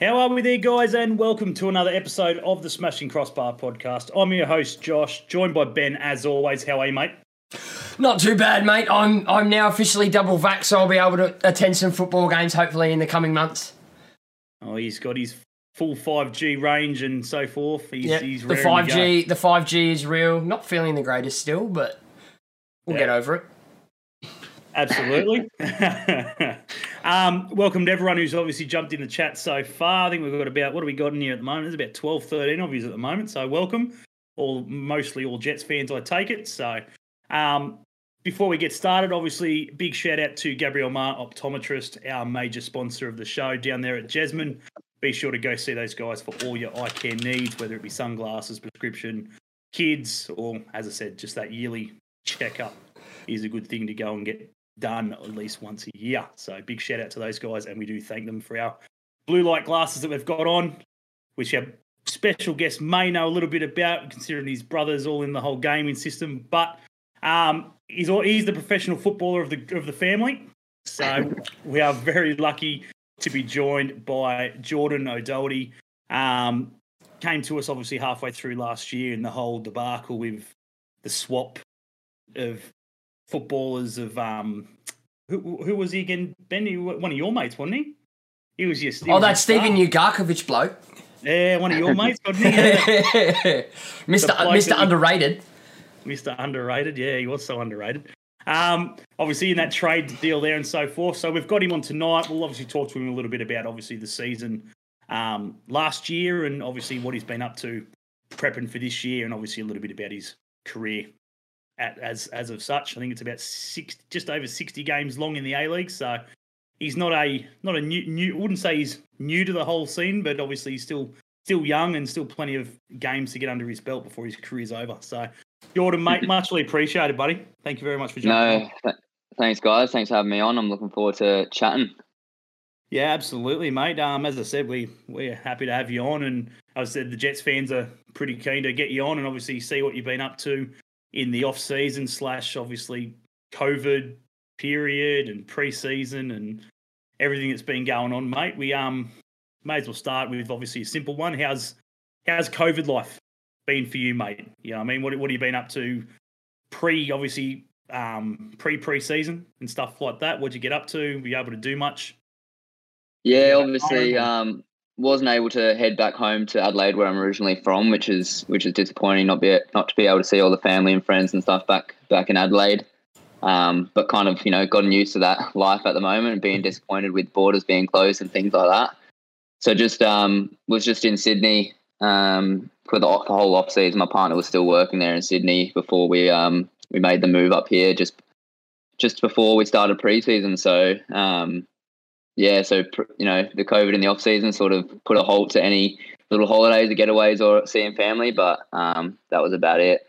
How are we there, guys? And welcome to another episode of the Smashing Crossbar podcast. I'm your host, Josh, joined by Ben, as always. How are you, mate? Not too bad, mate. I'm I'm now officially double vax, so I'll be able to attend some football games hopefully in the coming months. Oh, he's got his full 5G range and so forth. He's, Yep. he's the raring five to G the five G is real. Not feeling the greatest still, but we'll Yeah. get over it. Absolutely. um, welcome to everyone who's obviously jumped in the chat so far. I think we've got about, what have we got in here at the moment? There's about 12, 13 of you at the moment. So welcome. All Mostly all Jets fans, I take it. So um, before we get started, obviously, big shout out to Gabriel Mar, optometrist, our major sponsor of the show down there at Jasmine. Be sure to go see those guys for all your eye care needs, whether it be sunglasses, prescription, kids, or as I said, just that yearly checkup is a good thing to go and get done at least once a year. So big shout out to those guys, and we do thank them for our blue light glasses that we've got on, which our special guest may know a little bit about, considering his brothers all in the whole gaming system. But um, he's all, he's the professional footballer of the of the family, so we are very lucky to be joined by Jordan O'Doherty. Um, came to us obviously halfway through last year in the whole debacle with the swap of footballers of um who, who was he again? Benny, one of your mates, wasn't he? He was just. he Oh, was your Stephen. Ugarkovic bloke. Yeah, one of your mates, wasn't he? Yeah. Mr. Mr. Underrated. Mr. Underrated. Yeah, he was so underrated. Um, obviously in that trade deal there and so forth. So we've got him on tonight. We'll obviously talk to him a little bit about obviously the season um, last year and obviously what he's been up to prepping for this year and obviously a little bit about his career at, as as of such. I think it's about six, just over sixty games long in the A League. So he's not a not a new new. I wouldn't say he's new to the whole scene, but obviously he's still still young and still plenty of games to get under his belt before his career's over. So Jordan, mate, muchly appreciated, buddy. Thank you very much for jumping. No, th- thanks, guys. Thanks for having me on. I'm looking forward to chatting. Yeah, absolutely, mate. Um, as I said, we we're happy to have you on, and as I said, the Jets fans are pretty keen to get you on and obviously see what you've been up to in the off season slash obviously COVID period and pre-season and everything that's been going on, mate. We um may as well start with obviously a simple one. How's how's COVID life been for you, mate? You know, I mean, what what have you been up to pre obviously um pre pre-season and stuff like that? What'd you get up to? Were you able to do much? Yeah, Yeah, obviously, um, wasn't able to head back home to Adelaide, where I'm originally from, which is which is disappointing. Not be not to be able to see all the family and friends and stuff back back in Adelaide. Um, but kind of you know gotten used to that life at the moment being disappointed with borders being closed and things like that. So just um, was just in Sydney um, for the, the whole off season. My partner was still working there in Sydney before we um, we made the move up here just just before we started preseason. So um, yeah, so you know the COVID in the off season sort of put a halt to any little holidays or getaways or seeing family, but um, that was about it.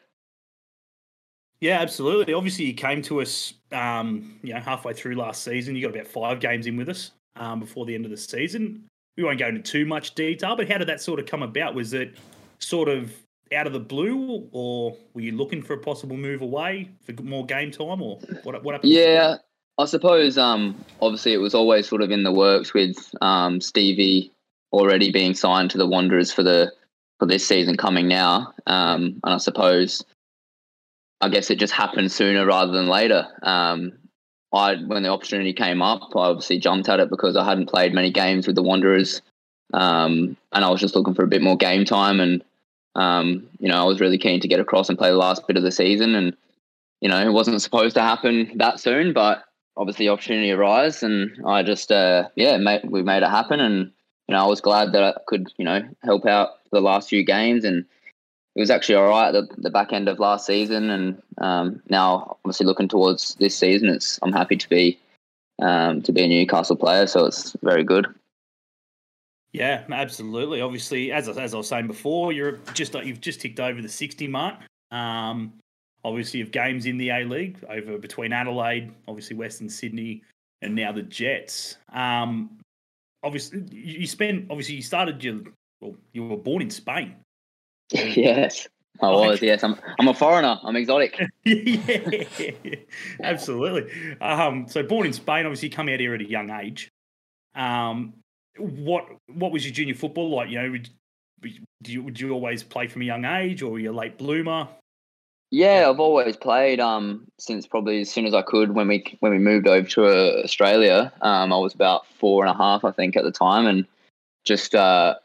Yeah, absolutely. Obviously, you came to us, um, you know, halfway through last season. You got about five games in with us um, before the end of the season. We won't go into too much detail, but how did that sort of come about? Was it sort of out of the blue, or were you looking for a possible move away for more game time, or what? What happened? Yeah, I suppose um, obviously it was always sort of in the works with um, Stevie already being signed to the Wanderers for the for this season coming now, um, and I suppose I guess it just happened sooner rather than later. Um, I when the opportunity came up, I obviously jumped at it because I hadn't played many games with the Wanderers, um, and I was just looking for a bit more game time. And um, you know, I was really keen to get across and play the last bit of the season. And you know, it wasn't supposed to happen that soon, but obviously opportunity arose, and I just uh, yeah, made, we made it happen. And you know, I was glad that I could you know help out the last few games and it was actually all right at the, the back end of last season, and um, now obviously looking towards this season, it's I'm happy to be um, to be a Newcastle player, so it's very good. Yeah, absolutely. Obviously, as I, as I was saying before, you're just you've just ticked over the sixty mark. Um, obviously, of games in the A League over between Adelaide, obviously Western Sydney, and now the Jets. Um, obviously, you spent obviously you started your well, you were born in Spain. yes, I was. Yes, I'm. I'm a foreigner. I'm exotic. yeah, absolutely. Um, so born in Spain, obviously, you come out here at a young age. Um, what what was your junior football like? You know, would, would you would you always play from a young age, or were you a late bloomer? Yeah, I've always played um, since probably as soon as I could. When we when we moved over to uh, Australia, um, I was about four and a half, I think, at the time, and just uh,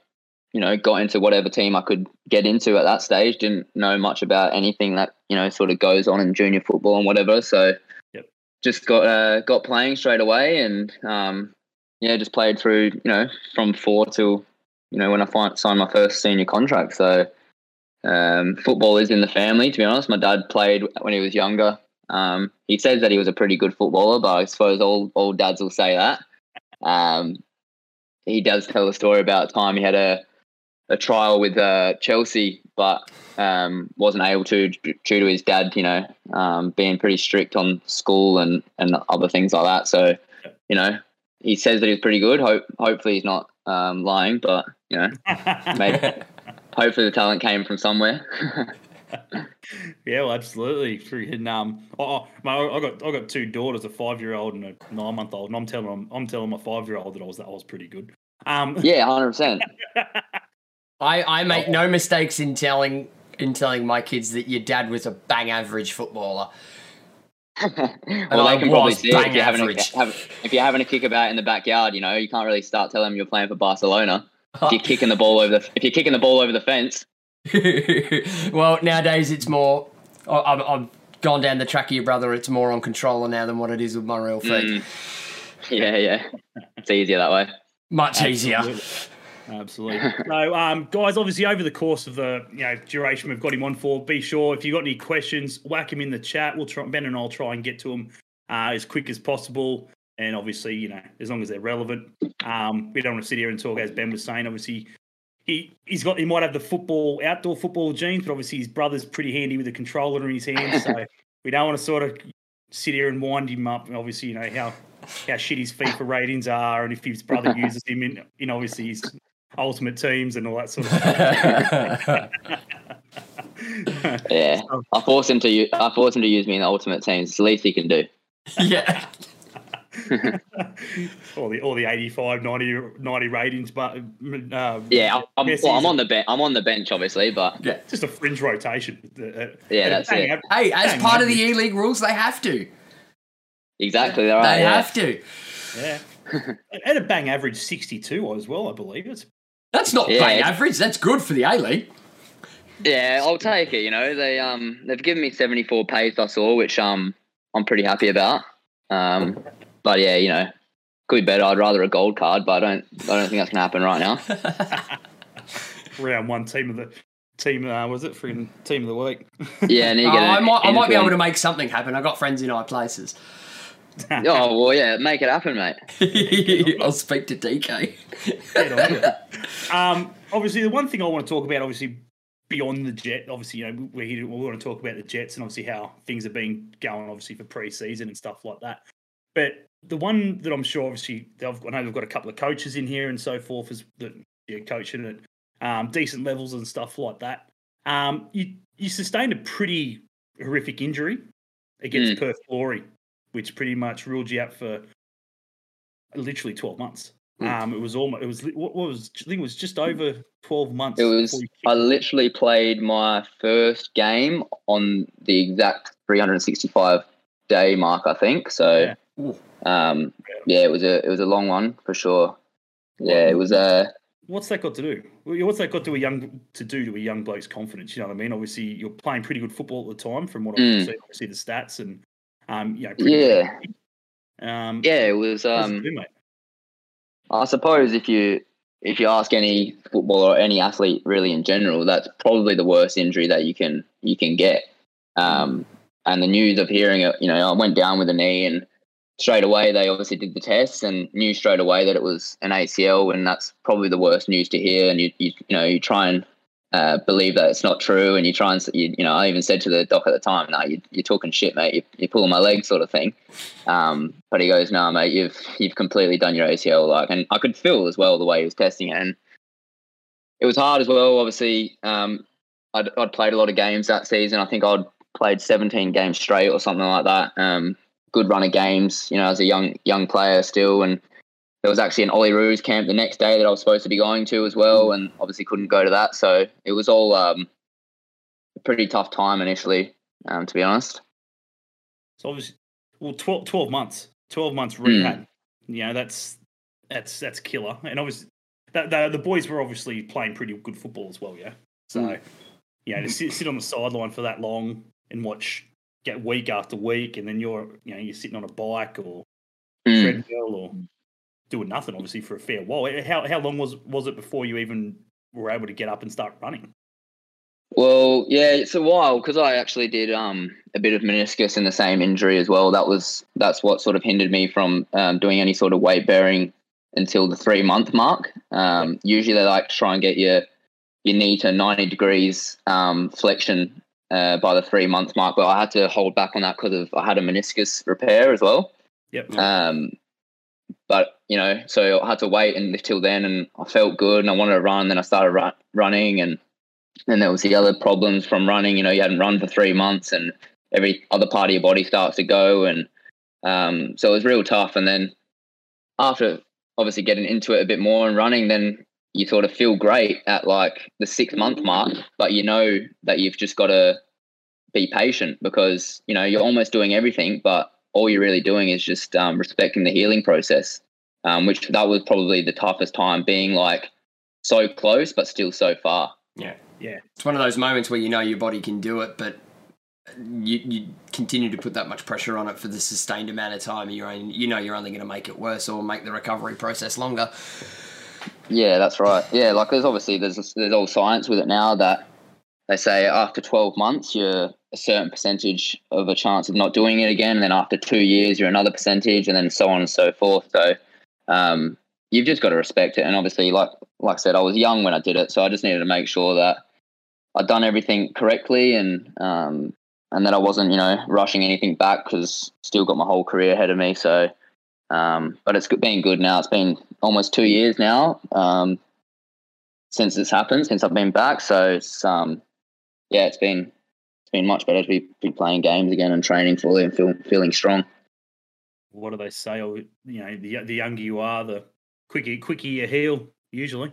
you know got into whatever team I could get into at that stage. Didn't know much about anything that you know sort of goes on in junior football and whatever. So Yep. just got uh, got playing straight away, and um, yeah, just played through you know from four till you know when I signed my first senior contract. So um, football is in the family. To be honest, my dad played when he was younger. Um, he says that he was a pretty good footballer, but I suppose all all dads will say that. Um, he does tell a story about a time he had a a trial with uh, Chelsea, but um, wasn't able to due to his dad, you know, um, being pretty strict on school and and other things like that. So, you know, he says that he's pretty good. Hope hopefully he's not um, lying, but you know, maybe hopefully the talent came from somewhere. yeah, well, absolutely. Freaking um, oh, oh, I got I got two daughters, a five year old and a nine month old, and I'm telling them, I'm telling my five year old that I was that I was pretty good. Um, yeah, hundred percent. I, I make no mistakes in telling in telling my kids that your dad was a bang average footballer. well, I they can probably was see if bang you're, having a, average. have, if you're having a kick about in the backyard. You know, you can't really start telling them you're playing for Barcelona. If you're kicking the ball over the if you're kicking the ball over the fence. well, nowadays it's more. I- I've, I've gone down the track of your brother. It's more on controller now than what it is with my real feet. Mm. Yeah, yeah, it's easier that way. Much easier. Absolutely. Absolutely. So, um, guys, obviously, over the course of the you know duration we've got him on for, be sure if you've got any questions, whack him in the chat. We'll try Ben and I'll try and get to them uh, as quick as possible. And obviously, you know, as long as they're relevant, um, we don't want to sit here and talk as Ben was saying. Obviously, he he's got he might have the football outdoor football genes, but obviously his brother's pretty handy with a controller in his hand, so we don't want to sort of sit here and wind him up. And obviously, you know how how shit his FIFA ratings are, and if his brother uses him in in obviously his ultimate teams and all that sort of stuff. Yeah, I force him to use, I force him to use me in the ultimate teams. It's the least he can do. yeah. all the all the 85, 90, 90 ratings, but uh, Yeah, I'm, well, I'm on the bench. I'm on the bench, obviously, but Yeah. just a fringe rotation. Uh, Yeah, uh, that's bang it. av- Hey, as bang part of the average. E League rules, they have to. exactly. They're right. they yeah. have to. Yeah, and a bang average sixty two as well, I believe. It's That's not Yeah, bang average. That's good for the A League. Yeah, I'll take it. You know, they um they've given me 74 pace I saw, which um I'm pretty happy about. Um, but yeah, you know, could be better. I'd rather a gold card, but I don't I don't think that's gonna happen right now. round one team of the team. Uh, was it freaking team of the week? Yeah, and you Oh, get I might, I might be able to make something happen. I got friends in high places. Oh well, yeah, make it happen, mate. I'll speak to DK. Get on it. um, obviously, the one thing I want to talk about, obviously, beyond the jet, obviously, you know, we're here, we want to talk about the Jets and obviously how things have been going, obviously, for pre-season and stuff like that. But the one that I'm sure, obviously, they've, I know they've got a couple of coaches in here and so forth as that you're coaching at um, decent levels and stuff like that. Um, you you sustained a pretty horrific injury against Perth Glory, which pretty much ruled you out for literally 12 months. Mm. Um, it was almost it was what, what was I think it was just over 12 months. It was I literally played my first game on the exact 365 day mark, I think. So Yeah. Um yeah, it was a it was a long one for sure. Yeah, it was uh What's that got to do? What's that got to a young to do to a young bloke's confidence? You know what I mean? Obviously, you're playing pretty good football at the time, from what I Mm. see. Obviously, the stats and um, you know, yeah. um, Yeah, it was um do. I suppose if you if you ask any footballer or any athlete really in general, that's probably the worst injury that you can you can get. Um, and the news of hearing it, you know, I went down with a knee, and straight away they obviously did the tests and knew straight away that it was an ACL, and that's probably the worst news to hear. And you you, you know you try and uh, believe that it's not true, and you try and you, you know I even said to the doc at the time, "No, you, you're talking shit, mate. You, you're pulling my leg, sort of thing." Um, but he goes, "No, mate, you've you've completely done your ACL." Like, and I could feel as well the way he was testing it, and it was hard as well. Obviously, um, I'd, I'd played a lot of games that season. I think I'd played 17 games straight or something like that. Um, good run of games, you know, as a young young player still, and there was actually an Olyroos camp the next day that I was supposed to be going to as well, and obviously couldn't go to that. So it was all um, a pretty tough time initially, um, to be honest. So obviously, well, 12, 12 months, twelve months rehab. You know, that's that's that's killer. And obviously, that, the the boys were obviously playing pretty good football as well. Yeah. So, Mm. know, to sit, sit on the sideline for that long and watch get week after week, and then you're you know you're sitting on a bike or Mm. treadmill or doing nothing, obviously for a fair while. How how long was was it before you even were able to get up and start running? Well, yeah, it's a while because I actually did um, a bit of meniscus in the same injury as well. That was that's what sort of hindered me from um, doing any sort of weight bearing until the three month mark. Um, Usually, they like to try and get your your knee to ninety degrees um, flexion uh, by the three month mark, but I had to hold back on that because of I had a meniscus repair as well. Yep. Um, but you know, so I had to wait until then, and I felt good, and I wanted to run. Then I started ru- running, and then there was the other problems from running. You know, you hadn't run for three months, and every other part of your body starts to go, and um, so it was real tough. And then after obviously getting into it a bit more and running, then you sort of feel great at like the six month mark, but you know that you've just got to be patient because you know you're almost doing everything, but all you're really doing is just um, respecting the healing process, um, which that was probably the toughest time, being like so close but still so far. Yeah. Yeah. It's one of those moments where you know your body can do it, but you, you continue to put that much pressure on it for the sustained amount of time. And you're only, you know you're only going to make it worse or make the recovery process longer. Yeah, that's right. Yeah, like there's obviously there's there's all science with it now that they say after 12 months you're a certain percentage of a chance of not doing it again, and then after two years you're another percentage, and then so on and so forth. So um, you've just got to respect it. And obviously, like like I said, I was young when I did it, so I just needed to make sure that I'd done everything correctly and um, and that I wasn't you know rushing anything back because still got my whole career ahead of me. So. Um, but it's been good now. It's been almost two years now um, since it's happened, since I've been back. So it's um, yeah, it's been it's been much better to be, be playing games again and training fully and feel, feeling strong. What do they say? Oh, you know, the the younger you are, the quicker quicker you heal. Usually.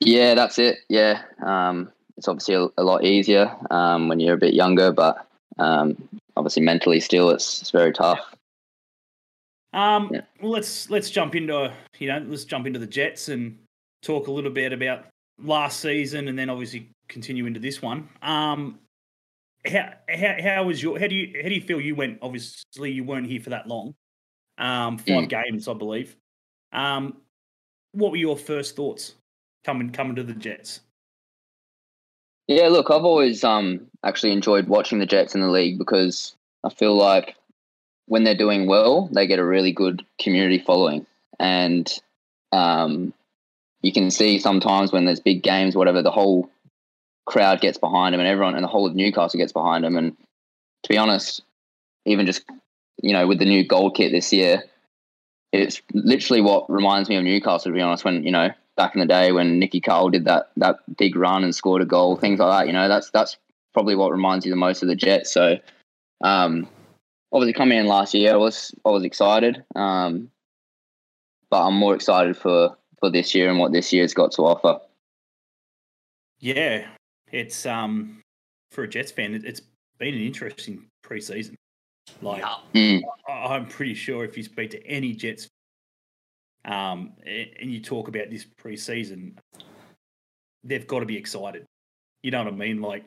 Yeah, that's it. Yeah, um, it's obviously a, a lot easier um, when you're a bit younger, but um, obviously mentally still, it's it's very tough. Um, Yeah. well, let's let's jump into you know let's jump into the Jets and talk a little bit about last season, and then obviously continue into this one. Um, how how how was your how do you how do you feel you went? Obviously, you weren't here for that long. Um, five games, I believe. Um, what were your first thoughts coming coming to the Jets? Yeah, look, I've always um actually enjoyed watching the Jets in the league because I feel like when they're doing well, they get a really good community following, and um, you can see sometimes when there's big games, whatever, the whole crowd gets behind them, and everyone and the whole of Newcastle gets behind them. And to be honest, even just you know with the new gold kit this year, it's literally what reminds me of Newcastle. To be honest, when you know back in the day when Nicky Carle did that that big run and scored a goal, things like that. You know, that's that's probably what reminds you the most of the Jets. So, um, obviously coming in last year, I was I was excited, um, but I'm more excited for for this year and what this year's got to offer. Yeah, it's um for a Jets fan, it, it's been an interesting preseason. Like Mm, I- I'm pretty sure if you speak to any Jets, um, a- and you talk about this preseason, they've got to be excited. You know what I mean? Like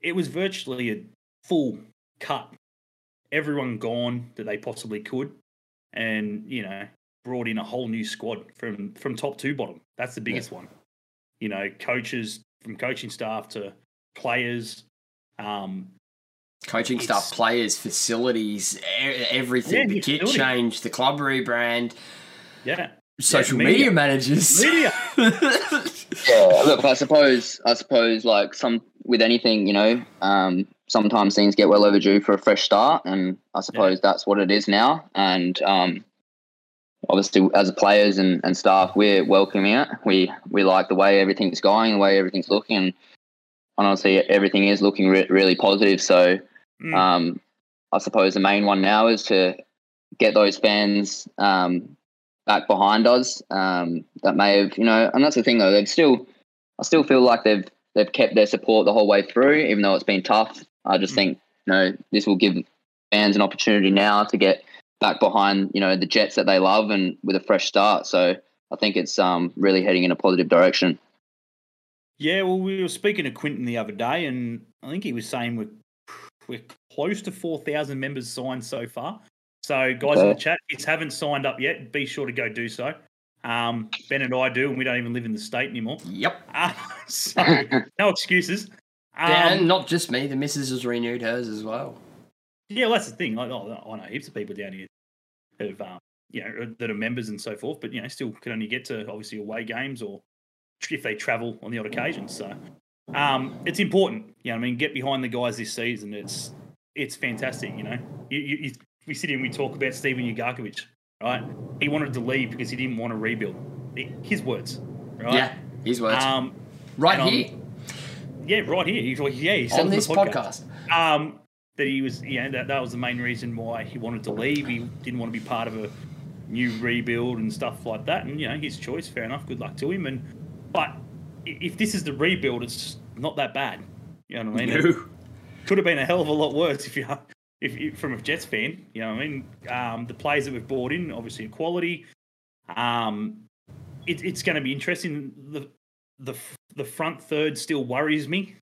it was virtually a full cut, everyone gone that they possibly could, and you know brought in a whole new squad from from top to bottom. That's the biggest one. You know, coaches from coaching staff to players. Um, Coaching staff, players, facilities, e- everything. Yeah, the kit facility. change, the club rebrand, yeah, social media. media. managers. media. yeah, look, I suppose I suppose like some with anything, you know, um, sometimes things get well overdue for a fresh start, and I suppose that's what it is now. And um, obviously, as players and, and staff, we're welcoming it. We we like the way everything's going, the way everything's looking, and honestly, everything is looking re- really positive. So, Mm. um, I suppose the main one now is to get those fans um, back behind us. Um, that may have, you know, and that's the thing though. They've still, I still feel like they've they've kept their support the whole way through, even though it's been tough. I just mm. think, you know, this will give fans an opportunity now to get back behind, you know, the Jets that they love and with a fresh start. So I think it's um, really heading in a positive direction. Yeah, well, we were speaking to Quinton the other day, and I think he was saying we're we're close to four thousand members signed so far. So, guys okay. in the chat, if you haven't signed up yet, be sure to go do so. Um, ben and I do, and we don't even live in the state anymore. Yep. Uh, so, no excuses. Um, and not just me. The missus has renewed hers as well. Yeah, well, that's the thing. Like, oh, I know heaps of people down here have, um, you know, that are members and so forth, but you know, still can only get to obviously away games or if they travel on the odd occasion. So um, it's important. You know, I mean, get behind the guys this season. It's it's fantastic. You know, you, you, we sit here and we talk about Steven Ugarkovic, right? He wanted to leave because he didn't want to rebuild. His words, right? Yeah, his words. Um, right here. Yeah, right here. He's like, yeah, he on this podcast. podcast. Um, that he was, yeah, that, that was the main reason why he wanted to leave. He didn't want to be part of a new rebuild and stuff like that. And you know, his choice, fair enough. Good luck to him. And but if this is the rebuild, it's not that bad. You know what I mean? No. could have been a hell of a lot worse if you if, if from a Jets fan. You know what I mean? Um, the players that we've brought in, obviously, quality. Um, it, it's going to be interesting. The the the front third still worries me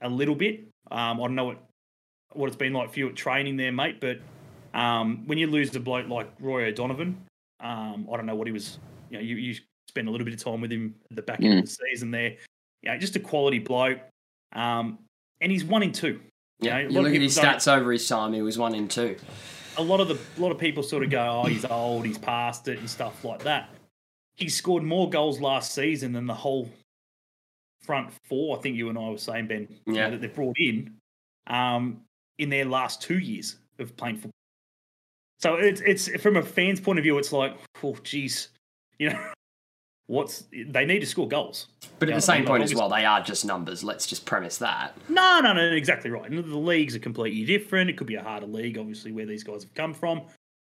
a little bit. Um, I don't know what what it's been like for you at training there, mate, but um, when you lose a bloke like Roy O'Donovan, um, I don't know what he was. You know, you, you spend a little bit of time with him at the back mm. end of the season there. You know, just a quality bloke. Um, and he's one in two. Yeah, you, know, you look at his stats over his time; he was one in two. A lot of the a lot of people sort of go, "Oh, he's old, he's past it," and stuff like that. He scored more goals last season than the whole front four. I think you and I were saying, Ben, yeah. You know, that they've brought in um, in their last two years of playing football. So it's it's from a fan's point of view, it's like, oh, geez, you know, what's they need to score goals. But at the same point as well, they are just numbers. Let's just premise that. No, no, no, exactly right. the leagues are completely different. It could be a harder league, obviously, where these guys have come from.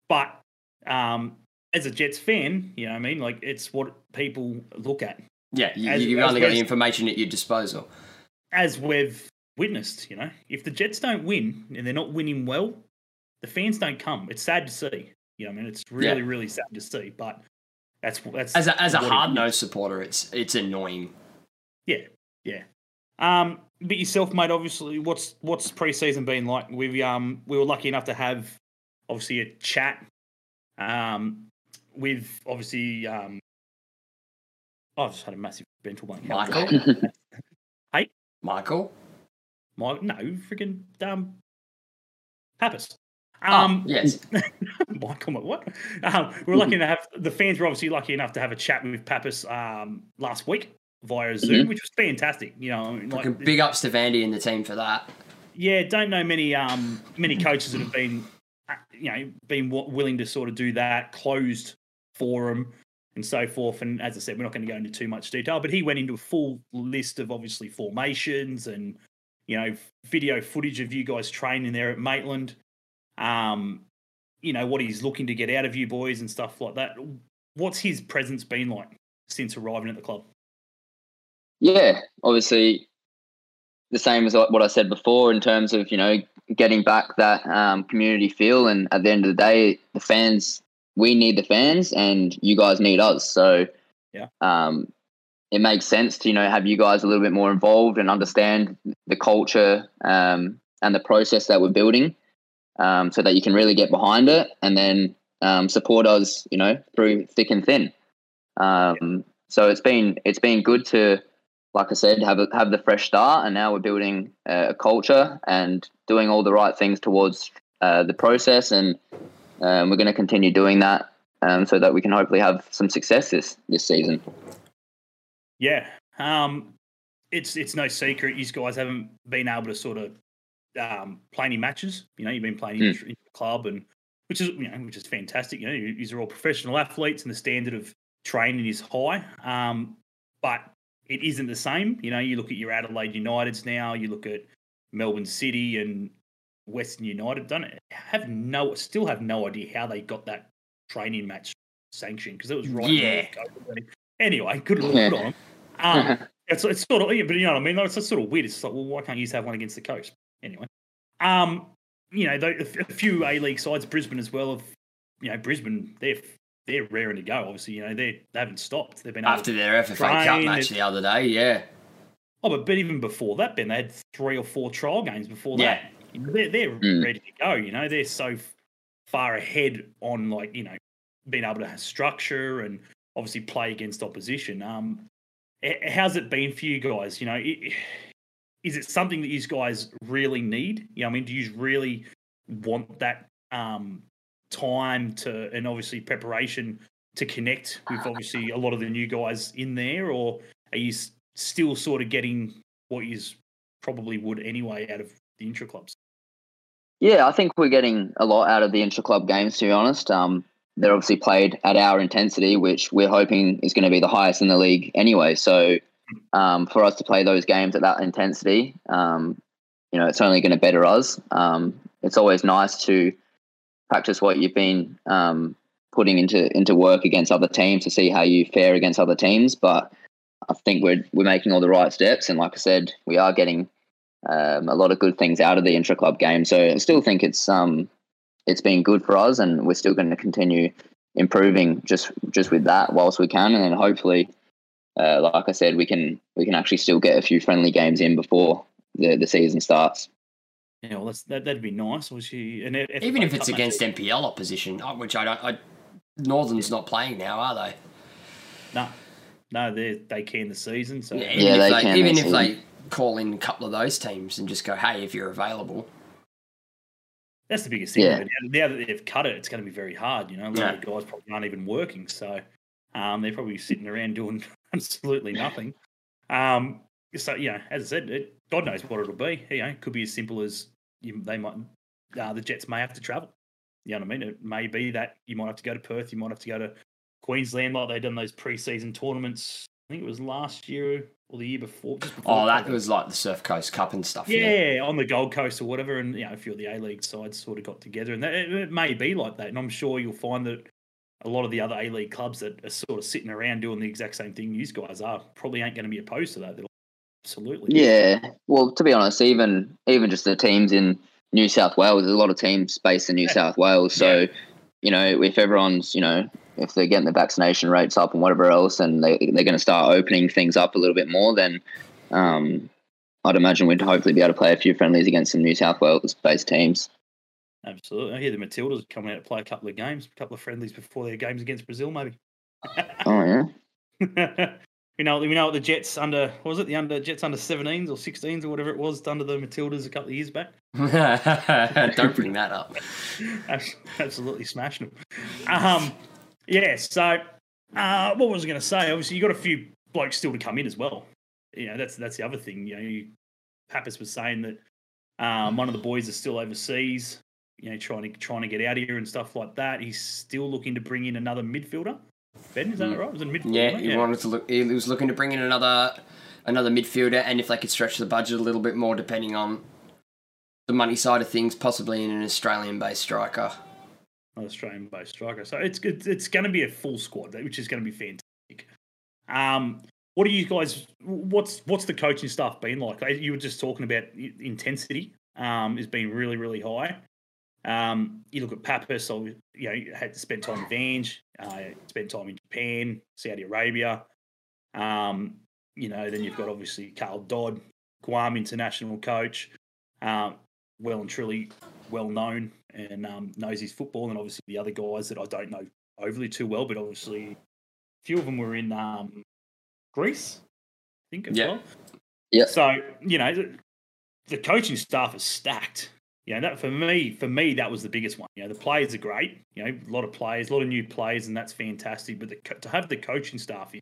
But um, as a Jets fan, you know what I mean? Like, it's what people look at. Yeah, you, as, you've as only got the information at your disposal. As we've witnessed, you know, if the Jets don't win and they're not winning well, the fans don't come. It's sad to see. You know, I mean, it's really, yeah. really sad to see. But that's that's as a, as a hard nosed supporter, it's it's annoying. Yeah, yeah. Um, but yourself, mate. Obviously, what's what's preseason been like? We um we were lucky enough to have obviously a chat um with obviously um oh, I've just had a massive mental blank. Michael. hey, Michael. Mike, no, freaking um, Papas. Um, oh, yes. Michael, what? Um, we are lucky to have the fans were obviously lucky enough to have a chat with Papas um, last week via Zoom, mm-hmm. which was fantastic. You know, like, big ups to Vandy and the team for that. Yeah, don't know many um, many coaches that have been uh, you know been willing to sort of do that closed forum and so forth. And as I said, we're not going to go into too much detail, but he went into a full list of obviously formations and you know video footage of you guys training there at Maitland um, you know, what he's looking to get out of you boys and stuff like that. What's his presence been like since arriving at the club? Yeah, obviously the same as what I said before in terms of, you know, getting back that um, community feel. And at the end of the day, the fans, we need the fans and you guys need us. So, yeah. Um, it makes sense to, you know, have you guys a little bit more involved and understand the culture um, and the process that we're building um, so that you can really get behind it and then um, support us, you know, through thick and thin. Um, so it's been it's been good to, like I said, have a, have the fresh start, and now we're building a culture and doing all the right things towards uh, the process, and um, we're going to continue doing that um, so that we can hopefully have some success this this season. Yeah, um, it's it's no secret you guys haven't been able to sort of um, any matches. You know, you've been playing mm. in, the club, and which is you know which is fantastic. You know, these are all professional athletes, and the standard of training is high. Um, but it isn't the same. You know, you look at your Adelaide Uniteds now. You look at Melbourne City and Western United. Don't have no, still have no idea how they got that training match sanctioned because it was right. Yeah. Anyway, good, Yeah. good on 'em. Um, it's it's sort of, yeah, but you know what I mean. It's, it's sort of weird. It's like, well, why can't you just have one against the coast? Anyway, um, you know, though, a f- a few A League sides, Brisbane as well. Have, you know, Brisbane, they're they're raring to go. Obviously, you know, they they haven't stopped. They've been After their FFA Cup match the other day, yeah. Oh, but, but even before that, Ben, they had three or four trial games before Yeah. that. They're, they're Mm. ready to go. You know, they're so f- far ahead on like you know being able to have structure and obviously play against opposition. Um, how's it been for you guys? You know, i- is it something that you guys really need? You know, I mean, do you really want that um, time to and obviously preparation to connect with obviously a lot of the new guys in there, or are you still sort of getting what you probably would anyway out of the intra clubs? Yeah, I think we're getting a lot out of the intra club games. To be honest, um, they're obviously played at our intensity, which we're hoping is going to be the highest in the league anyway. So, um, for us to play those games at that intensity, um, you know, it's only going to better us. Um, it's always nice to practice what you've been um, putting into into work against other teams to see how you fare against other teams. But I think we're we're making all the right steps, and like I said, we are getting um, a lot of good things out of the intra club game. So I still think it's um it's been good for us, and we're still going to continue improving just just with that whilst we can, and then hopefully, uh, like I said, we can we can actually still get a few friendly games in before the the season starts. Yeah, well, that's, that that'd be nice. Obviously, and if, Even if it's against NPL opposition, uh, which I don't. I, Northern's not playing now, are they? no, no, they they can the season. So even Yeah, if they they, can even if actually. they call in a couple of those teams and just go, "Hey, if you're available," That's the biggest thing. Yeah. Yeah. Now that they've cut it, it's going to be very hard. You know, a lot Yeah. of the guys probably aren't even working, so um, they're probably sitting around doing absolutely nothing. Um, so you know, as I said, it, God knows what it'll be. You know, it could be as simple as you, they might. Uh, the Jets may have to travel. You know what I mean? It may be that you might have to go to Perth. You might have to go to Queensland, like they've done those preseason tournaments. I think it was last year or the year before. Just before oh, that was like the Surf Coast Cup and stuff. Yeah, Yeah, on the Gold Coast or whatever, and you know, a few of the A League sides sort of got together, and that, it, it may be like that. And I'm sure you'll find that a lot of the other A League clubs that are sort of sitting around doing the exact same thing these guys are probably ain't going to be opposed to that. They'll absolutely, Yeah, well, to be honest, even even just the teams in New South Wales, there's a lot of teams based in New Yeah. South Wales. So, Yeah. you know, if everyone's, you know, if they're getting the vaccination rates up and whatever else, and they they're going to start opening things up a little bit more, then um, I'd imagine we'd hopefully be able to play a few friendlies against some New South Wales based teams. absolutely. I hear the Matildas are coming out to play a couple of games, a couple of friendlies before their games against Brazil, maybe. Oh yeah, we know, we know what the Jets under what was it the under Jets under 17s or 16s or whatever it was under the Matildas a couple of years back. don't bring that up. Absolutely smashing them. Um, yeah. So, uh, what was I going to say? Obviously, you got a few blokes still to come in as well. You know, that's that's the other thing. You know, you, Papas was saying that um, one of the boys is still overseas. You know, trying to trying to get out of here and stuff like that. He's still looking to bring in another midfielder. Ben, is that Mm. right? Was it midfielder? Yeah, he it? wanted to look. He was looking to bring in another another midfielder, and if they could stretch the budget a little bit more, depending on the money side of things, possibly in an Australian-based striker. An Australian-based striker. So it's it's, it's going to be a full squad, which is going to be fantastic. Um, what do you guys? What's what's the coaching staff been like? You were just talking about intensity. Um, has been really really high. Um, you look at Papas, so you know, you had to spend time in Vange, uh, spent time in Japan, Saudi Arabia. Um, you know, then you've got obviously Carl Dodd, Guam international coach, um, well and truly well known and um, knows his football, and obviously the other guys that I don't know overly too well, but obviously a few of them were in um, Greece, I think as Yeah. well. Yeah. So you know, the, the coaching staff is stacked. You know, that for me, for me, that was the biggest one. You know, the players are great. You know, a lot of players, a lot of new players, and that's fantastic. But the, to have the coaching staff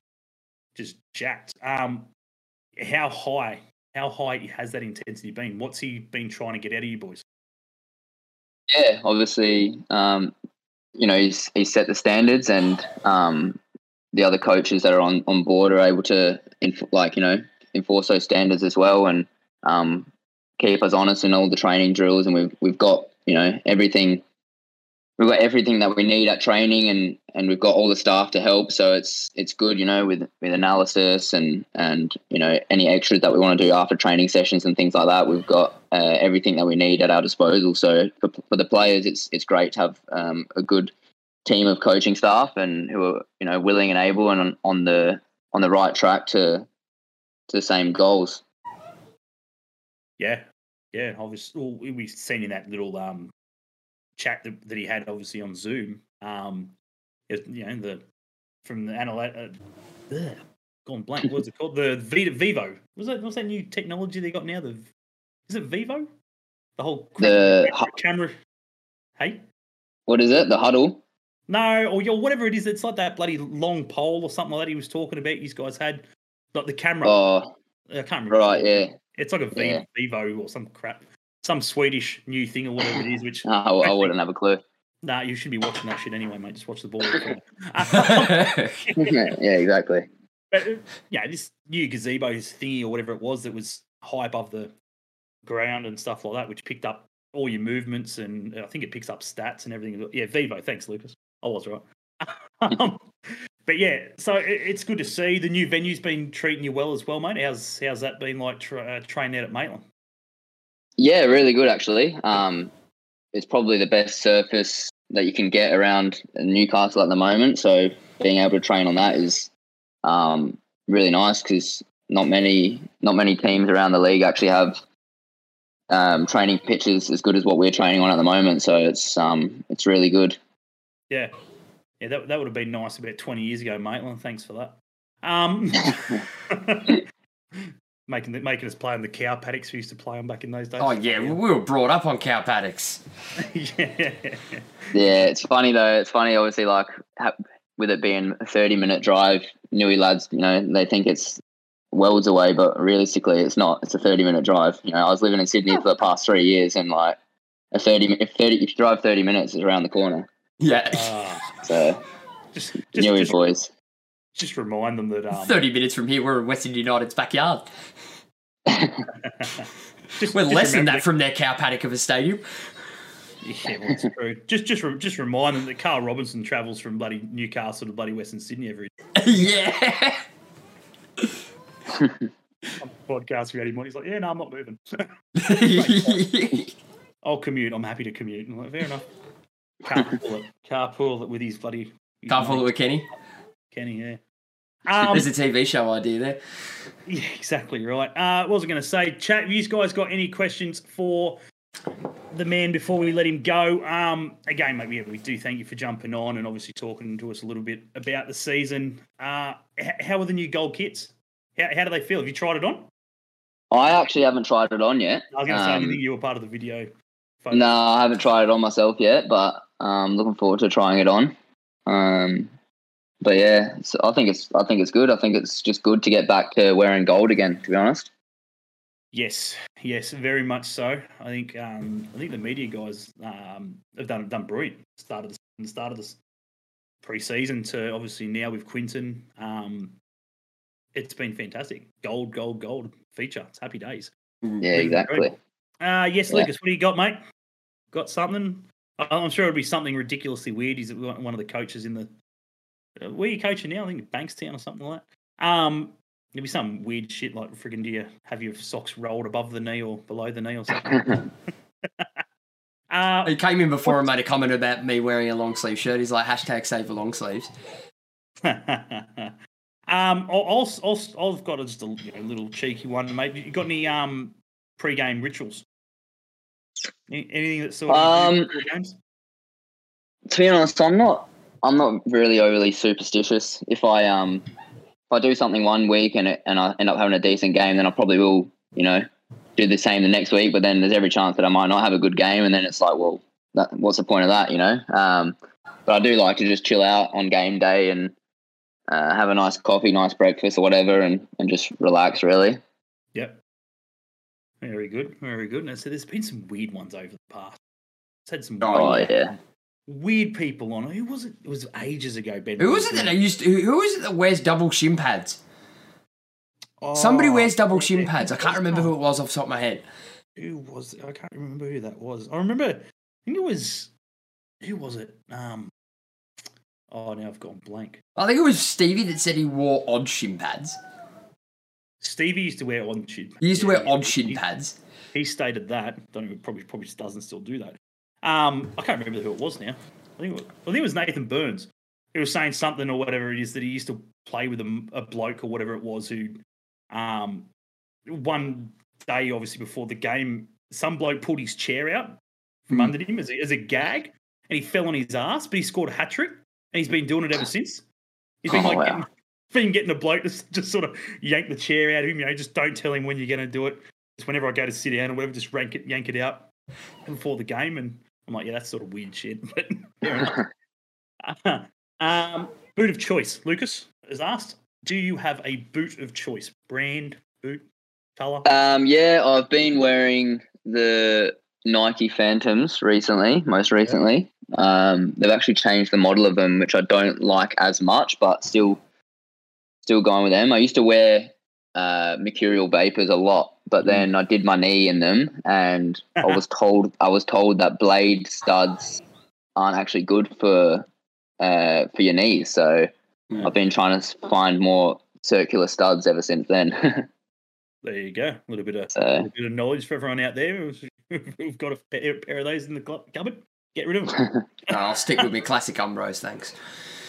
just jacked. Um, how high? How high has that intensity been? What's he been trying to get out of you boys? yeah. Obviously, um, you know, he's he's set the standards, and um, the other coaches that are on, on board are able to enf- like you know enforce those standards as well, and um, keep us honest in all the training drills, and we've we've got you know everything we've got everything that we need at training, and and we've got all the staff to help. So it's it's good, you know, with with analysis and and you know any extras that we want to do after training sessions and things like that. We've got uh, everything that we need at our disposal. So for, for the players, it's it's great to have um, a good team of coaching staff and who are you know willing and able and on, on the on the right track to to the same goals. Yeah, yeah. Obviously, we've seen in that little um, chat that, that he had, obviously on Zoom. Um, it, you know, the from the analytics. Uh, gone blank. What's it called? The Vita Vivo. Was that what's that new technology they got now? The is it Vivo? The whole The camera. camera hey. what is it? The huddle. No, or your whatever it is, it's like that bloody long pole or something like that he was talking about. You guys had like the camera. Oh, I can't remember. right, yeah. It's like a v- Yeah. Vivo or some crap, some Swedish new thing or whatever it is. Which I, I wouldn't have a clue. nah, you should be watching that shit anyway, mate. Just watch the ball. yeah, exactly. but uh, yeah, this new gazebo thingy or whatever it was that was high above the ground and stuff like that, which picked up all your movements and uh, I think it picks up stats and everything. Yeah, Vivo. Thanks, Lucas. I was right. um, but yeah, so it, it's good to see the new venue's been treating you well as well, mate. How's how's that been like tra- uh, training out at Maitland? Yeah, really good actually. Um, it's probably the best surface that you can get around Newcastle at the moment. So being able to train on that is um, really nice because not many not many teams around the league actually have um, training pitches as good as what we're training on at the moment. So it's um, it's really good. Yeah. Yeah, that, that would have been nice about 20 years ago, Maitland. Thanks for that. Um, making the, making us play on the cow paddocks we used to play on back in those days. oh yeah, we were brought up on cow paddocks. yeah. Yeah, it's funny though. It's funny, obviously, like ha- with it being a thirty-minute drive, Newey lads, you know, they think it's worlds away, but realistically, it's not. It's a thirty-minute drive. You know, I was living in Sydney for the past three years, and like a thirty, if thirty, if you drive thirty minutes, it's around the corner. Yeah, Ah, So just, just, Newey just, boys. Just remind them that. Um, thirty minutes from here, we're in Western United's backyard. just, We're just less than that from their cow paddock of a stadium. Yeah, well, it's true. Just, just, re- just remind them that Carl Robinson travels from bloody Newcastle to bloody Western Sydney every day. yeah. podcast we had him on. He's like, yeah, no, I'm not moving. I'll commute. I'm happy to commute. I'm like, fair enough. Carpool it. Carpool it with his bloody. his Can't follow with Kenny. Kenny, yeah. Um, There's a TV show idea there. yeah, exactly right. Uh, what was I going to say? Chat, have you guys got any questions for the man before we let him go? Um, again, mate, yeah, we do thank you for jumping on and obviously talking to us a little bit about the season. Uh, h- how are the new gold kits? How, how do they feel? Have you tried it on? I actually haven't tried it on yet. I was going to say, I Um, didn't think you were part of the video. photos. No, I haven't tried it on myself yet, but I'm looking forward to trying it on. Um, but yeah, so I think it's I think it's good. I think it's just good to get back to wearing gold again. To be honest. Yes, yes, very much so. I think um, I think the media guys um, have done done brilliant. Started the start of this pre-season to obviously now with Quinton. Um, it's been fantastic. Gold, gold, gold feature. It's happy days. Yeah, exactly. Uh, yes, Yeah. Lucas, what do you got, mate? Got something? I- I'm sure it'll be something ridiculously weird. He's one one of the coaches in the. Where are you coaching now? I think Bankstown or something like that. Um, there'll be some weird shit like friggin' do you have your socks rolled above the knee or below the knee or something? uh, He came in before and made a comment about me wearing a long sleeve shirt. He's like, hashtag save the long sleeves. um, I'll, I'll, I'll, I've got just a you know, little cheeky one, mate. You got any um pre-game rituals? Anything that sort of Um, before games? to be honest, I'm not. I'm not really overly superstitious. If I um, if I do something one week and it, and I end up having a decent game, then I probably will, you know, do the same the next week. But then there's every chance that I might not have a good game, and then it's like, well, that, what's the point of that, you know? Um, but I do like to just chill out on game day and uh, have a nice coffee, nice breakfast or whatever, and and just relax. Really. Yep. Very good, very good. And so there's been some weird ones over the past. It's had some Oh, yeah. Weird people on. Who was it? It was ages ago, Ben. Who is it that I used to, who is it that wears double shin pads? Oh, Somebody wears double shin pads. I can't remember who it was off the top of my head. Who was? It? I can't remember who that was. I remember. I think it was. who was it? Um, oh, now I've gone blank. I think it was Stevie that said he wore odd shin pads. Stevie used to wear on shin. He used to wear yeah, odd shin he- pads. He stated that. Don't even probably probably doesn't still do that. Um, I can't remember who it was now. I think it was, I think it was Nathan Burns. He was saying something or whatever it is that he used to play with a, a bloke or whatever it was who, um, one day obviously before the game, some bloke pulled his chair out from Hmm. under him as a, as a gag, and he fell on his ass, but he scored a hat trick, and he's been doing it ever since. He's been Oh, like wow. getting, been getting a bloke to just sort of yank the chair out of him. You know, just don't tell him when you're going to do it. Just whenever I go to sit down or whatever, just rank it, yank it out before the game. And I'm like, yeah, that's sort of weird shit. But fair enough. um, boot of choice. Lucas has asked, do you have a boot of choice? Brand, boot, color? Um, yeah, I've been wearing the Nike Phantoms recently, most recently. Um, they've actually changed the model of them, which I don't like as much, but still, still going with them. I used to wear uh, Mercurial Vapors a lot, but then I did my knee in them, and I was told I was told that blade studs aren't actually good for uh, for your knees. So Hmm. I've been trying to find more circular studs ever since then. There you go. A little bit of so a bit of knowledge for everyone out there who's, who've got a pair, pair of those in the cupboard. Get rid of them. No, I'll stick with my classic Umbros, thanks.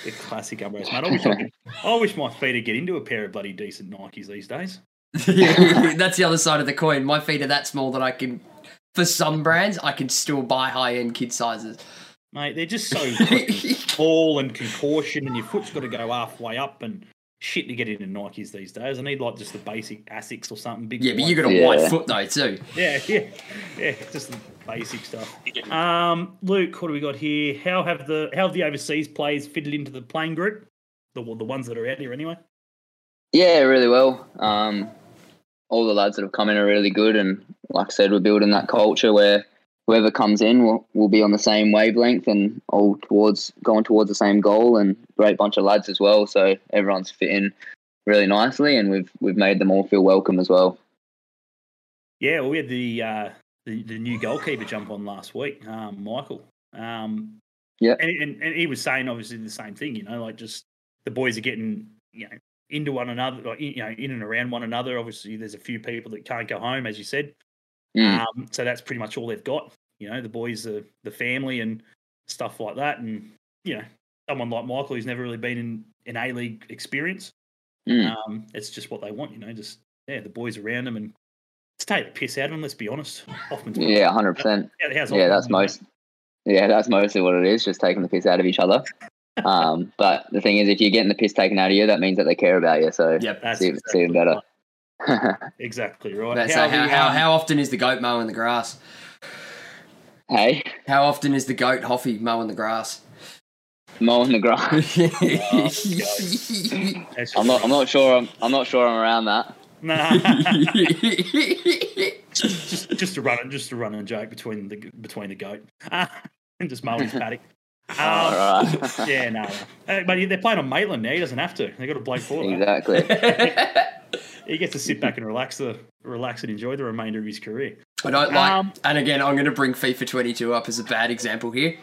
The classic Umbros, mate. I wish, I, could, I wish my feet would get into a pair of bloody decent Nikes these days. That's the other side of the coin. My feet are that small that I can, for some brands, I can still buy high end kid sizes. Mate, they're just so tall and contortion, and your foot's got to go halfway up and shit to get into Nikes these days. I need like just the basic Asics or something big. Yeah, but you got a Yeah. wide foot though too. Yeah, yeah, yeah. Just the basic stuff. Um, Luke, what do we got here? How have the how have the overseas players fitted into the playing group? The the ones that are out here anyway. Yeah, really well. Um, all the lads that have come in are really good, and like I said, we're building that culture where whoever comes in will, will be on the same wavelength and all towards going towards the same goal. And great bunch of lads as well, so everyone's fit in really nicely, and we've we've made them all feel welcome as well. Yeah, well, we had the uh, the, the new goalkeeper jump on last week, um, Michael. Um, Yeah. and, and and he was saying obviously the same thing. You know, like just the boys are getting you know into one another, like, you know, in and around one another. Obviously, there's a few people that can't go home, as you said. Mm. Um, so that's pretty much all they've got. You know, the boys, the the family, and stuff like that. And you know, someone like Michael who's never really been in an A League experience. Mm. Um, it's just what they want. You know, just yeah, the boys around them and to take the piss out of them. Let's be honest. Hoffman's Yeah, hundred percent. Yeah, how's Yeah, Hoffman that's doing, most. Yeah, that's mostly what it is, just taking the piss out of each other. Um, but the thing is, if you're getting the piss taken out of you, that means that they care about you. So Yep. That's it's even, it's even better. right. Exactly right. That's how, how, how, um, how often is the goat mowing the grass? Hey, How often is the goat Hoffy mowing the grass? mowing the grass. that's I'm not. I'm not sure. I'm. I'm not sure. I'm around that. Nah, just just to run it, just to run a joke between the between the goat and just mowing his paddock. Um, All right. yeah, no, no. Uh, but they're playing on Maitland now. He doesn't have to. They got a Blake for that. exactly. He gets to sit back and relax the relax and enjoy the remainder of his career. I don't like, Um, and again, I'm going to bring FIFA 22 up as a bad example here.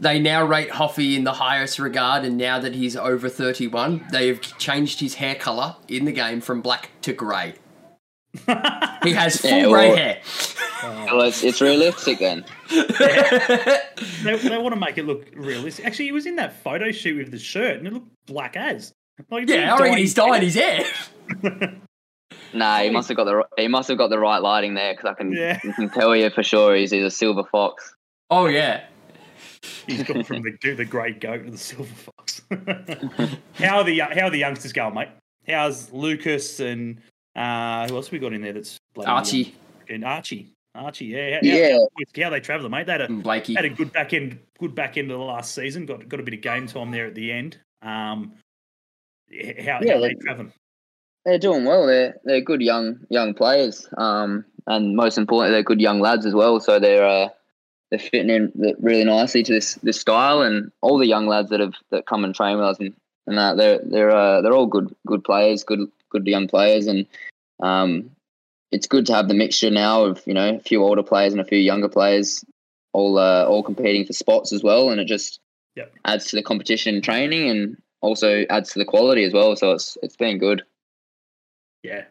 They now rate Hoffy in the highest regard, and now that he's over 31, they have changed his hair colour in the game from black to grey. He has full Yeah, grey hair. well, it's, it's realistic then. They, they want to make it look realistic. Actually, he was in that photo shoot with the shirt, and it looked black as. Like, yeah, I reckon he's dying his hair. Nah, he must have got the. He must have got the right lighting there because I can. Yeah. I can tell you for sure he's, he's a silver fox. Oh, yeah. He's gone from the the grey goat to the silver fox. how are the how are the youngsters going, mate? How's Lucas and uh, who else we got in there? That's Archie young? and Archie. Archie, yeah, how, Yeah. How, how they travelling, mate? They had a, Blakey. had a good back end, good back end of the last season. Got got a bit of game time there at the end. Um, h- how, Yeah, how they travelling? They're doing well. They're they're good young young players. Um, and most importantly, they're good young lads as well. So they're uh, they're fitting in really nicely to this this style. And all the young lads that have that come and train with us and, and that they're they're uh, they're all good good players, good good young players. And um, it's good to have the mixture now of you know a few older players and a few younger players all uh, all competing for spots as well, and it just Yep. adds to the competition and training, and also adds to the quality as well. So it's it's been good. Yeah.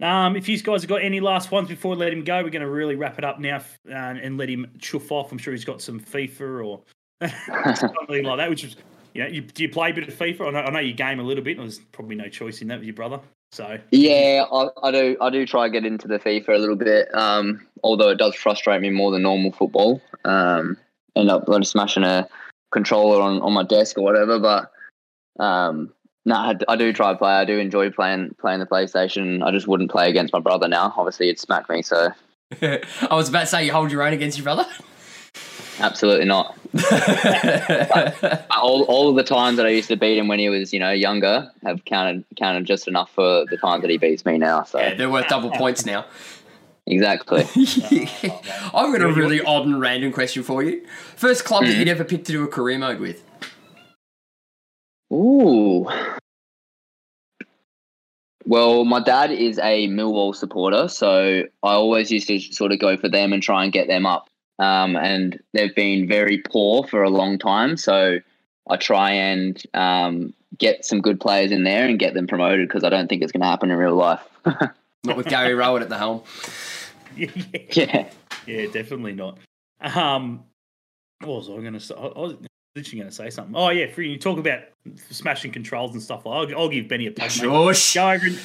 Um, if you guys have got any last ones before we let him go, we're going to really wrap it up now f- uh, and let him chuff off. I'm sure he's got some FIFA or something like that. Which is, you know, you, do you play a bit of FIFA? I know, I know you game a little bit. and There's probably no choice in that with your brother. So Yeah, I, I do. I do try to get into the FIFA a little bit. Um, although it does frustrate me more than normal football. Um, end up like smashing a controller on, on my desk or whatever. But um, no, I, I do try to play. I do enjoy playing playing the PlayStation. I just wouldn't play against my brother now. Obviously, it'd smack me. So I was about to say you hold your own against your brother. absolutely not. All, all of the times that I used to beat him when he was, you know, younger have counted counted just enough for the times that he beats me now. So yeah, they're worth double points now. Exactly. I've got a really odd and random question for you. First club that you'd ever pick to do a career mode with? Ooh. Well, my dad is a Millwall supporter, so I always used to sort of go for them and try and get them up. Um, and they've been very poor for a long time, so I try and um, get some good players in there and get them promoted because I don't think it's going to happen in real life. Not with Gary Rowett at the helm. yeah, yeah. yeah, definitely not. Um, what was I going to say? I I was literally going to say something. Oh yeah, for you talk about smashing controls and stuff. I'll, I'll give Benny a plug. mate. Shush. go over and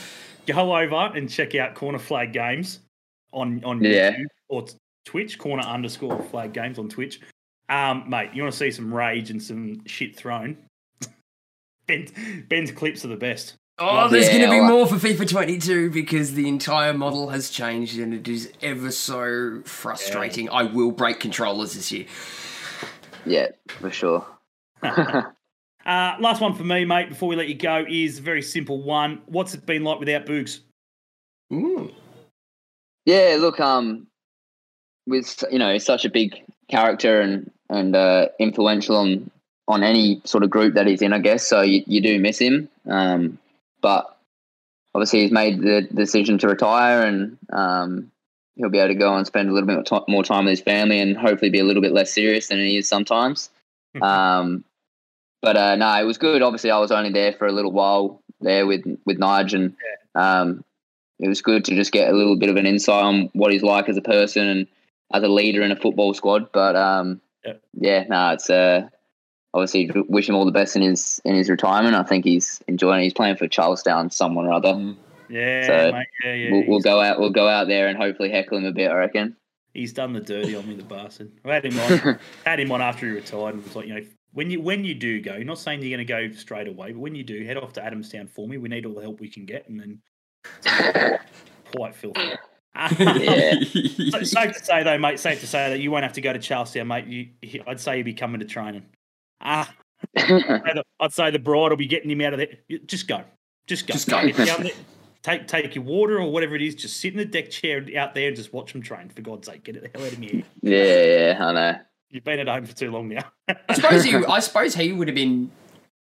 go over and check out Corner Flag Games on on Yeah. YouTube or t- Twitch. Corner underscore Flag Games on Twitch. Um, mate, you want to see some rage and some shit thrown? Ben's, Ben's clips are the best. Oh, there's Yeah, going to be well, more for FIFA 22 because the entire model has changed and it is ever so frustrating. I will break controllers this year. Yeah, for sure. Uh, last one for me, mate. Before we let you go, is a very simple one. What's it been like without Boogs? Ooh. Yeah, look, um, with you know such a big character and and uh, influential on on any sort of group that he's in, I guess. So you, you do miss him, um, but obviously he's made the decision to retire, and um, he'll be able to go and spend a little bit more time with his family, and hopefully be a little bit less serious than he is sometimes. um, but uh, no, it was good. Obviously, I was only there for a little while there with with Nige, and um, it was good to just get a little bit of an insight on what he's like as a person and as a leader in a football squad. But um, Yeah. yeah, no, it's uh, obviously wish him all the best in his in his retirement. I think he's enjoying. It. He's playing for Charlestown, someone or other. Mm. yeah, So, mate. Yeah, yeah. We'll, we'll go out. We'll go out there and hopefully heckle him a bit. I reckon. he's done the dirty on me, the bastard. I had him on. had him on after he retired, and was like, you know, when you when you do go, not saying you're going to go straight away, but when you do, head off to Adamstown for me. We need all the help we can get, and then quite filthy. Yeah. So- safe to say though, mate. Safe to say that you won't have to go to Charlestown, mate. You, I'd say you'd be coming to training. Ah, I'd say the- I'd say the bride will be getting him out of there. Just go, just go, Just go. Get down there, take take your water or whatever it is. Just sit in the deck chair out there and just watch them train. For God's sake, get it the hell out of me. yeah, yeah, I know. You've been at home for too long now. I suppose you. I suppose he would have been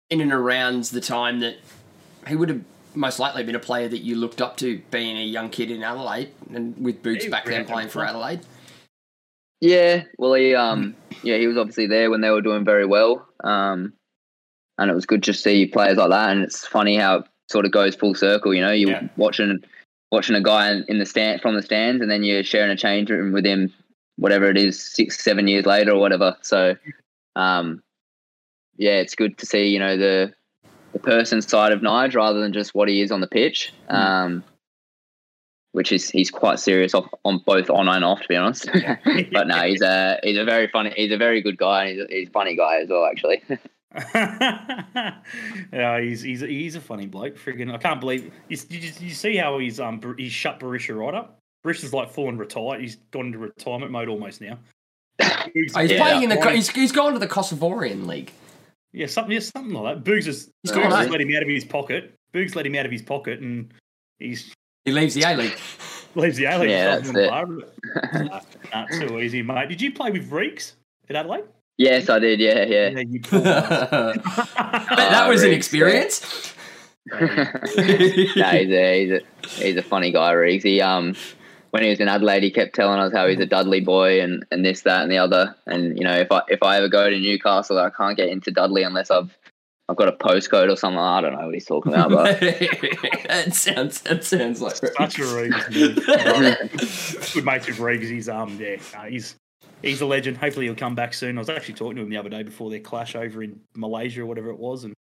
in and around the time that he would have most likely been a player that you looked up to, being a young kid in Adelaide, and with Boots He back then playing for Adelaide. Yeah, well, he um, yeah, he was obviously there when they were doing very well. Um, and it was good to see players like that. And it's funny how it sort of goes full circle. You know, you're Yeah. watching watching a guy in, in the stand from the stands, and then you're sharing a change room with him, whatever it is, six, seven years later or whatever. So, um, yeah, it's good to see you know the the person side of Nige rather than just what he is on the pitch. Um, which is he's quite serious off, on both on and off, to be honest. but no, he's a he's a very funny, he's a very good guy, and he's a, he's a funny guy as well, actually. yeah, he's he's he's a funny bloke. Friggin', I can't believe. You, you, you see how he's um Bar- he's shut Berisha right up. Berisha's like full and retired. He's gone into retirement mode almost now. Boogs- Oh, he's Yeah. playing in the. Right. He's, he's gone to the Kosovorian league. Yeah, something, yeah, something like that. Boogs has, He's Boogs gone, has let him out of his pocket. Boogs let him out of his pocket, and he's He leaves the A League. leaves the alley. Yeah, Nah, that's nah, too easy, mate. Did you play with Reeks at Adelaide? yes, I did. Yeah, yeah. Yeah, you. But that was an Riggs, experience. no, he's a, he's a he's a funny guy, Reeks. He um when he was in Adelaide, he kept telling us how he's a Dudley boy and, and this, that, and the other. And you know, if I if I ever go to Newcastle, I can't get into Dudley unless I've I've got a postcode or something. I don't know what he's talking about, but that sounds that sounds like Such a Reeves move. Good mates with Reeves. He's um yeah, uh, he's he's a legend. Hopefully he'll come back soon. I was actually talking to him the other day before their clash over in Malaysia or whatever it was, and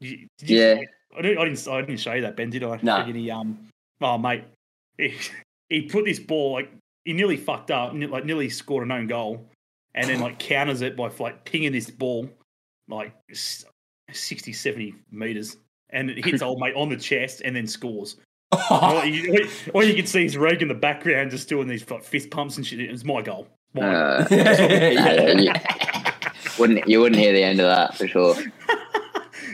did you, did you- Yeah. I didn't, I didn't I didn't show you that Ben, did I? No. Friggin' He um oh mate, he, he put this ball like he nearly fucked up, like nearly scored an own goal, and then like counters it by like pinging this ball like s- 60, 70 meters. And it hits old mate on the chest and then scores. all, you, all you can see is Reg in the background just doing these like, fist pumps and shit. It's my goal. My goal. uh, Yeah. wouldn't you wouldn't hear the end of that for sure.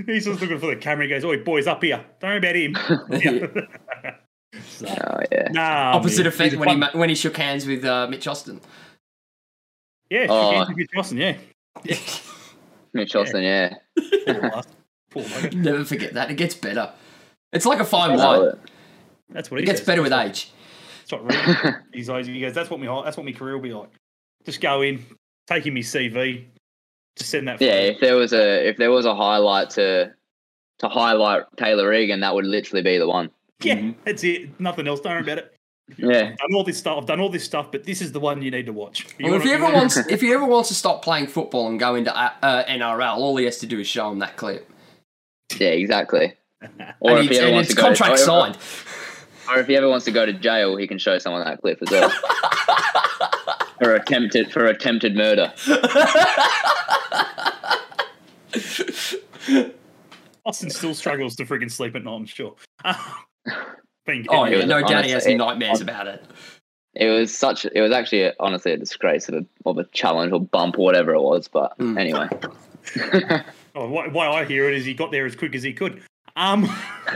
He's just looking for the camera. He goes, "Oi, boys, up here! Don't worry about him." So, Oh yeah. nah, Opposite man. effect when he fun- ma- when he shook hands with uh, Mitch Austin. yeah, Oh. oh. Mitch Austin, yeah. Mitch Austin, yeah. Poor bastard. Never forget that. It gets better. It's like a fine wine. That's what It he gets says. better with age. what- That's what Reed- he's always, he goes, "That's what my that's what my career will be like. Just go in, take him his CV, just send that. Yeah, if there was a if there was a highlight to to highlight Taylor Regan, that would literally be the one. yeah, Mhm. that's it. Nothing else. Don't worry about it. Yeah. I've done all this stuff. I've done all this stuff, but this is the one you need to watch. You Well, if wanna- he ever wanna- wants, if he ever wants to stop playing football and go into uh, uh, NRL, all he has to do is show him that clip. Yeah, exactly. Or and if he, he ever and wants it's to go, contract or, signed. or if he ever wants to go to jail, he can show someone that clip as well. for attempted for attempted murder. Austin still struggles to friggin' sleep at night. I'm sure. Being- Oh yeah, no doubt he honestly- has it- nightmares about it. It was such. It was actually honestly a disgrace of a of a challenge or bump or whatever it was. But Mm. anyway, Oh, why, why I hear it is he got there as quick as he could. Um,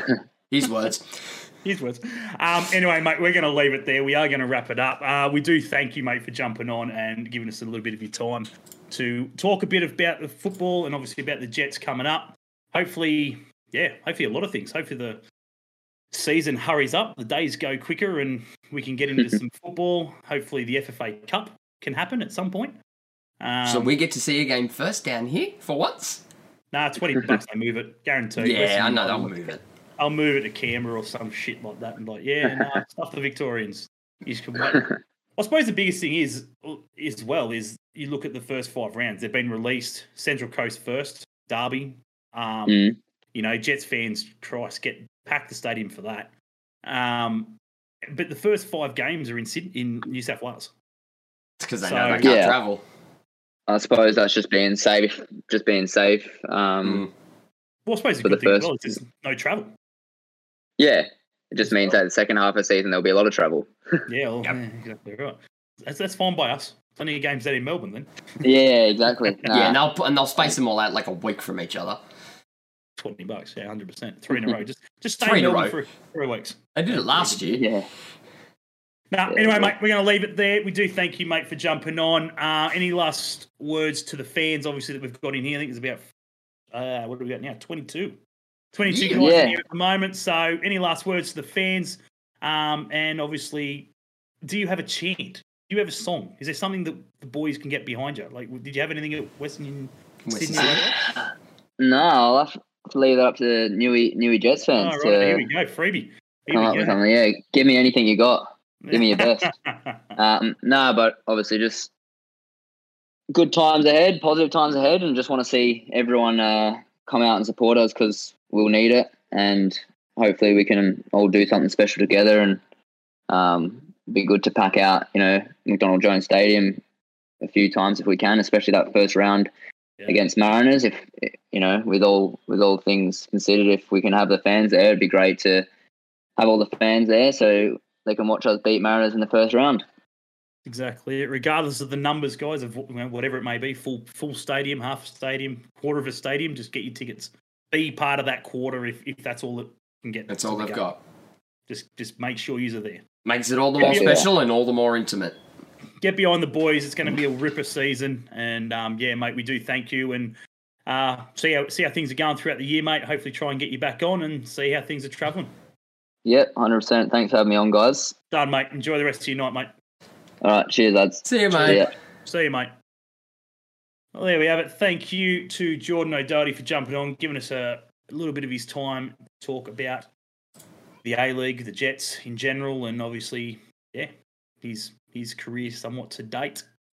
His words. his words. Um, anyway, mate, we're going to leave it there. We are going to wrap it up. Uh, we do thank you, mate, for jumping on and giving us a little bit of your time to talk a bit about the football and obviously about the Jets coming up. Hopefully, yeah, hopefully a lot of things. Hopefully the season hurries up, the days go quicker, and we can get into some football. Hopefully the FFA Cup can happen at some point. Um, so we get to see a game first down here for once. Nah, twenty bucks I move it, guaranteed. Yeah, Listen, I know I'll- they'll move it. I'll move it to Canberra or some shit like that, and like, yeah, nah, stuff the Victorians. You just can wait. I suppose the biggest thing is, as well, is you look at the first five rounds. They've been released. Central Coast first, Derby. Um, Mm. You know, Jets fans, Christ, get pack the stadium for that. Um, but the first five games are in Sydney, in New South Wales. It's because they So- know they can't Yeah. travel. I suppose that's just being safe. Just being safe. Um, Mm. Well, I suppose the For good the thing as first- well is there's no travel. Yeah, it just means that the second half of the season there'll be a lot of travel. Yeah, well, Yep. yeah, exactly right. That's, that's fine by us. Plenty of games out in Melbourne then. yeah, exactly. Yeah, and they'll and they'll space them all out like a week from each other. Twenty bucks, yeah, hundred percent, three in a row. Just just stay Three in in a Melbourne row. for three weeks. I did it last year. yeah. Now, Yeah, anyway, yeah. mate, we're going to leave it there. We do thank you, mate, for jumping on. Uh, any last words to the fans? Obviously, that we've got in here. I think there's about uh, what do we got now? Twenty-two. Twenty-two Yeah. guys Yeah. here at the moment. So, any last words to the fans? Um, and obviously, do you have a chant? Do you have a song? Is there something that the boys can get behind you? Like, did you have anything at Western Western Sydney? Sydney. No, I'll have to leave that up to Newy Newy Jets fans. Oh, right, here we go, freebie. Here come up we with go. something. Yeah, give me anything you got. Give me your best. Um, no, but obviously just good times ahead, positive times ahead, and just want to see everyone uh, come out and support us because we'll need it, and hopefully we can all do something special together and um, be good to pack out, you know, McDonald Jones Stadium a few times if we can, especially that first round Yeah. against Mariners. If you know, with all with all things considered, if we can have the fans there, it'd be great to have all the fans there so they can watch us beat Mariners in the first round. Exactly. Regardless of the numbers, guys, of whatever it may be, full full stadium, half stadium, quarter of a stadium, just get your tickets. Be part of that quarter if, if that's all that can get. That's all they've game. got. Just just make sure you are there. Makes it all the more Yeah. special and all the more intimate. Get behind the boys. It's going to be a ripper season, and um, yeah, mate, we do thank you and uh, see how see how things are going throughout the year, mate. Hopefully, try and get you back on and see how things are travelling. Yep, hundred percent. Thanks for having me on, guys. Done, mate. Enjoy the rest of your night, mate. All right, cheers, lads. See you, mate. Yeah. See you, mate. Well, there we have it. Thank you to Jordan O'Doherty for jumping on, giving us a, a little bit of his time to talk about the A League, the Jets in general, and obviously, yeah, his his career somewhat to date